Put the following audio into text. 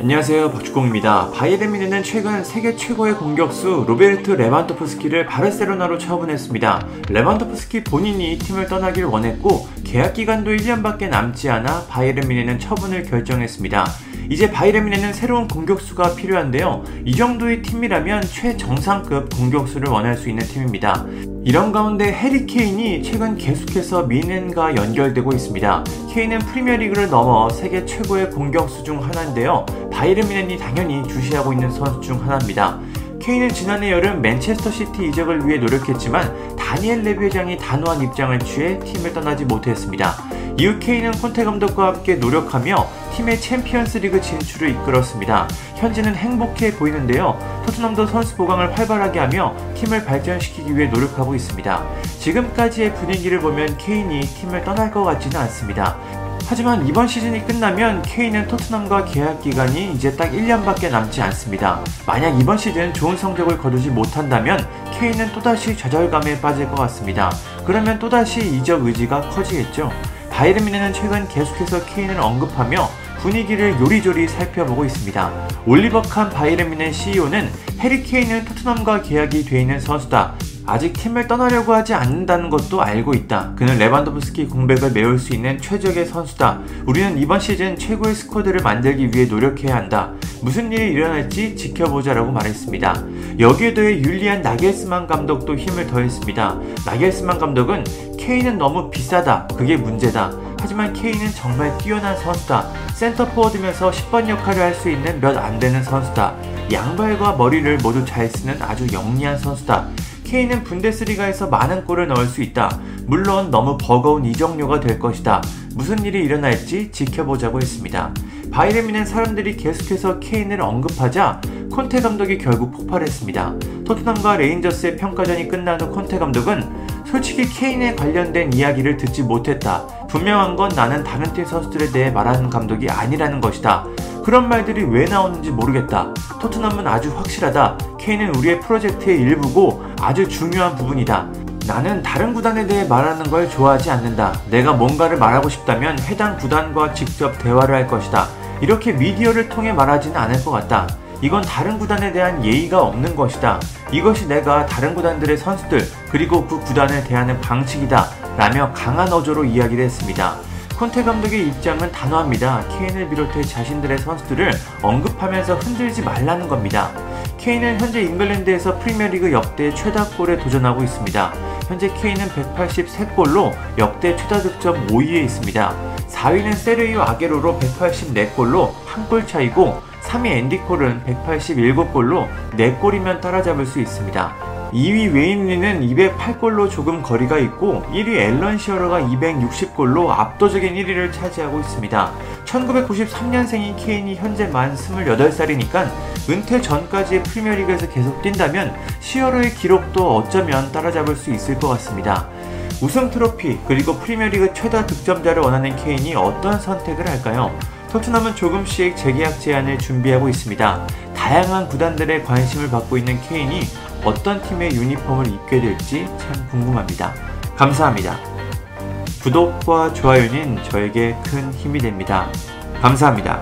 안녕하세요 박주공입니다. 바이에른 뮌헨은 최근 세계 최고의 공격수 로베르트 레반도프스키를 바르셀로나로 처분했습니다. 레반도프스키 본인이 팀을 떠나길 원했고 계약 기간도 1년밖에 남지 않아 바이에른 뮌헨은 처분을 결정했습니다. 이제 바이에른 뮌헨은 새로운 공격수가 필요한데요. 이 정도의 팀이라면 최정상급 공격수를 원할 수 있는 팀입니다. 이런 가운데 해리 케인이 최근 계속해서 뮌헨과 연결되고 있습니다. 케인은 프리미어리그를 넘어 세계 최고의 공격수 중 하나인데요. 바이에른 뮌헨이 당연히 주시하고 있는 선수 중 하나입니다. 케인은 지난해 여름 맨체스터 시티 이적을 위해 노력했지만 다니엘 레비 회장이 단호한 입장을 취해 팀을 떠나지 못했습니다. 케인은 콘테 감독과 함께 노력하며 팀의 챔피언스 리그 진출을 이끌었습니다. 현재는 행복해 보이는데요. 토트넘도 선수 보강을 활발하게 하며 팀을 발전시키기 위해 노력하고 있습니다. 지금까지의 분위기를 보면 케인이 팀을 떠날 것 같지는 않습니다. 하지만 이번 시즌이 끝나면 케인은 토트넘과 계약 기간이 이제 딱 1년밖에 남지 않습니다. 만약 이번 시즌 좋은 성적을 거두지 못한다면 케인은 또다시 좌절감에 빠질 것 같습니다. 그러면 또다시 이적 의지가 커지겠죠. 미네는 최근 계속해서 케인을 언급하며 분위기를 요리조리 살펴보고 있습니다. 올리버 칸 미넨 CEO는 해리 케인은 토트넘과 계약이 돼 있는 선수다. 아직 팀을 떠나려고 하지 않는다는 것도 알고 있다. 그는 레반도프스키 공백을 메울 수 있는 최적의 선수다. 우리는 이번 시즌 최고의 스쿼드를 만들기 위해 노력해야 한다. 무슨 일이 일어날지 지켜보자라고 말했습니다. 여기에 더해 율리안 나겔스만 감독도 힘을 더했습니다. 나겔스만 감독은 케인은 너무 비싸다. 그게 문제다. 하지만 케인은 정말 뛰어난 선수다. 센터 포워드면서 10번 역할을 할 수 있는 몇 안 되는 선수다. 양발과 머리를 모두 잘 쓰는 아주 영리한 선수다. 케인은 분데스리가에서 많은 골을 넣을 수 있다. 물론 너무 버거운 이적료가 될 것이다. 무슨 일이 일어날지 지켜보자고 했습니다. 바이에른 뮌헨 사람들이 계속해서 케인을 언급하자 콘테 감독이 결국 폭발했습니다. 토트넘과 레인저스의 평가전이 끝난 후 콘테 감독은 솔직히 케인에 관련된 이야기를 듣지 못했다. 분명한 건 나는 다른 팀 선수들에 대해 말하는 감독이 아니라는 것이다. 그런 말들이 왜 나오는지 모르겠다. 토트넘은 아주 확실하다. 케인은 우리의 프로젝트의 일부고 아주 중요한 부분이다. 나는 다른 구단에 대해 말하는 걸 좋아하지 않는다. 내가 뭔가를 말하고 싶다면 해당 구단과 직접 대화를 할 것이다. 이렇게 미디어를 통해 말하지는 않을 것 같다. 이건 다른 구단에 대한 예의가 없는 것이다. 이것이 내가 다른 구단들의 선수들 그리고 그 구단을 대하는 방식이다. 라며 강한 어조로 이야기를 했습니다. 콘테 감독의 입장은 단호합니다. 케인을 비롯해 자신들의 선수들을 언급하면서 흔들지 말라는 겁니다. 케인은 현재 잉글랜드에서 프리미어리그 역대 최다 골에 도전하고 있습니다. 현재 케인은 183골로 역대 최다 득점 5위에 있습니다. 4위는 세르이오 아게로로 184골로 한 골 차이고 3위 앤디콜은 187골로 4골이면 따라잡을 수 있습니다. 2위 웨인리는 208골로 조금 거리가 있고 1위 앨런 시어러가 260골로 압도적인 1위를 차지하고 있습니다. 1993년생인 케인이 현재 만 28살이니까 은퇴 전까지 프리미어리그에서 계속 뛴다면 시어러의 기록도 어쩌면 따라잡을 수 있을 것 같습니다. 우승 트로피 그리고 프리미어리그 최다 득점자를 원하는 케인이 어떤 선택을 할까요? 토트넘은 조금씩 재계약 제안을 준비하고 있습니다. 다양한 구단들의 관심을 받고 있는 케인이 어떤 팀의 유니폼을 입게 될지 참 궁금합니다. 감사합니다. 구독과 좋아요는 저에게 큰 힘이 됩니다. 감사합니다.